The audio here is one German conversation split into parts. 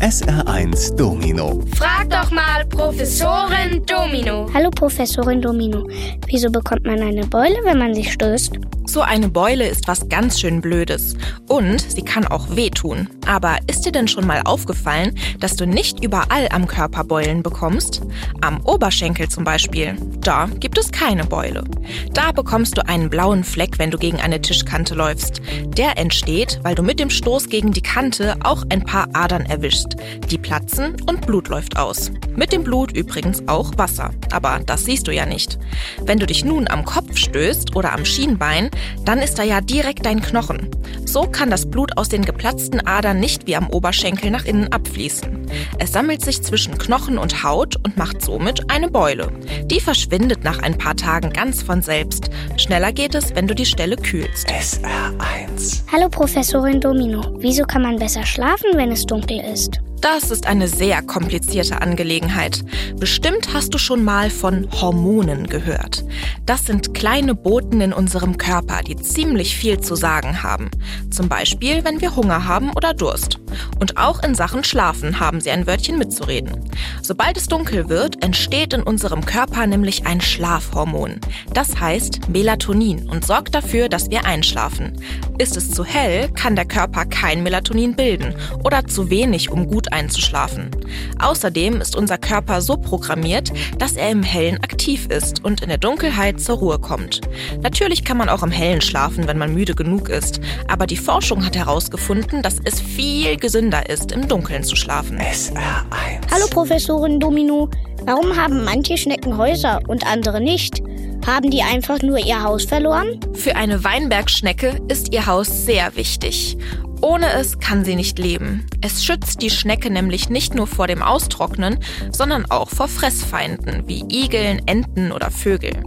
SR1 Domino. Frag doch mal Professorin Domino. Hallo Professorin Domino. Wieso bekommt man eine Beule, wenn man sich stößt? So eine Beule ist was ganz schön Blödes. Und sie kann auch wehtun. Aber ist dir denn schon mal aufgefallen, dass du nicht überall am Körper Beulen bekommst? Am Oberschenkel zum Beispiel. Da gibt es keine Beule. Da bekommst du einen blauen Fleck, wenn du gegen eine Tischkante läufst. Der entsteht, weil du mit dem Stoß gegen die Kante auch ein paar Adern erwischst. Die platzen und Blut läuft aus. Mit dem Blut übrigens auch Wasser. Aber das siehst du ja nicht. Wenn du dich nun am Kopf stößt oder am Schienbein, dann ist da ja direkt dein Knochen. So kann das Blut aus den geplatzten Adern nicht wie am Oberschenkel nach innen abfließen. Es sammelt sich zwischen Knochen und Haut und macht somit eine Beule. Die verschwindet nach ein paar Tagen ganz von selbst. Schneller geht es, wenn du die Stelle kühlst. SR1. Hallo Professorin Domino. Wieso kann man besser schlafen, wenn es dunkel ist? Das ist eine sehr komplizierte Angelegenheit. Bestimmt hast du schon mal von Hormonen gehört. Das sind kleine Boten in unserem Körper, die ziemlich viel zu sagen haben. Zum Beispiel, wenn wir Hunger haben oder Durst. Und auch in Sachen Schlafen haben sie ein Wörtchen mitzureden. Sobald es dunkel wird, entsteht in unserem Körper nämlich ein Schlafhormon. Das heißt Melatonin und sorgt dafür, dass wir einschlafen. Ist es zu hell, kann der Körper kein Melatonin bilden oder zu wenig, um gut einzuschlafen. Außerdem ist unser Körper so programmiert, dass er im Hellen aktiv ist und in der Dunkelheit zur Ruhe kommt. Natürlich kann man auch im Hellen schlafen, wenn man müde genug ist, aber die Forschung hat herausgefunden, dass es viel gesünder ist, im Dunkeln zu schlafen. SR1. Hallo Professorin Domino. Warum haben manche Schnecken Häuser und andere nicht? Haben die einfach nur ihr Haus verloren? Für eine Weinbergschnecke ist ihr Haus sehr wichtig. Ohne es kann sie nicht leben. Es schützt die Schnecke nämlich nicht nur vor dem Austrocknen, sondern auch vor Fressfeinden wie Igeln, Enten oder Vögel.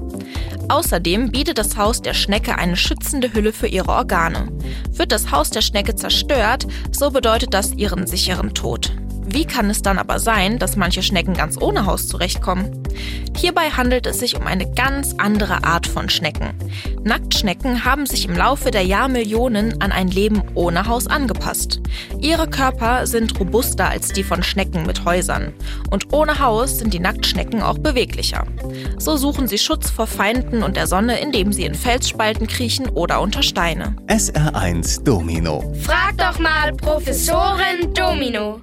Außerdem bietet das Haus der Schnecke eine schützende Hülle für ihre Organe. Wird das Haus der Schnecke zerstört, so bedeutet das ihren sicheren Tod. Wie kann es dann aber sein, dass manche Schnecken ganz ohne Haus zurechtkommen? Hierbei handelt es sich um eine ganz andere Art von Schnecken. Nacktschnecken haben sich im Laufe der Jahrmillionen an ein Leben ohne Haus angepasst. Ihre Körper sind robuster als die von Schnecken mit Häusern. Und ohne Haus sind die Nacktschnecken auch beweglicher. So suchen sie Schutz vor Feinden und der Sonne, indem sie in Felsspalten kriechen oder unter Steine. SR1 Domino. Frag doch mal Professorin Domino.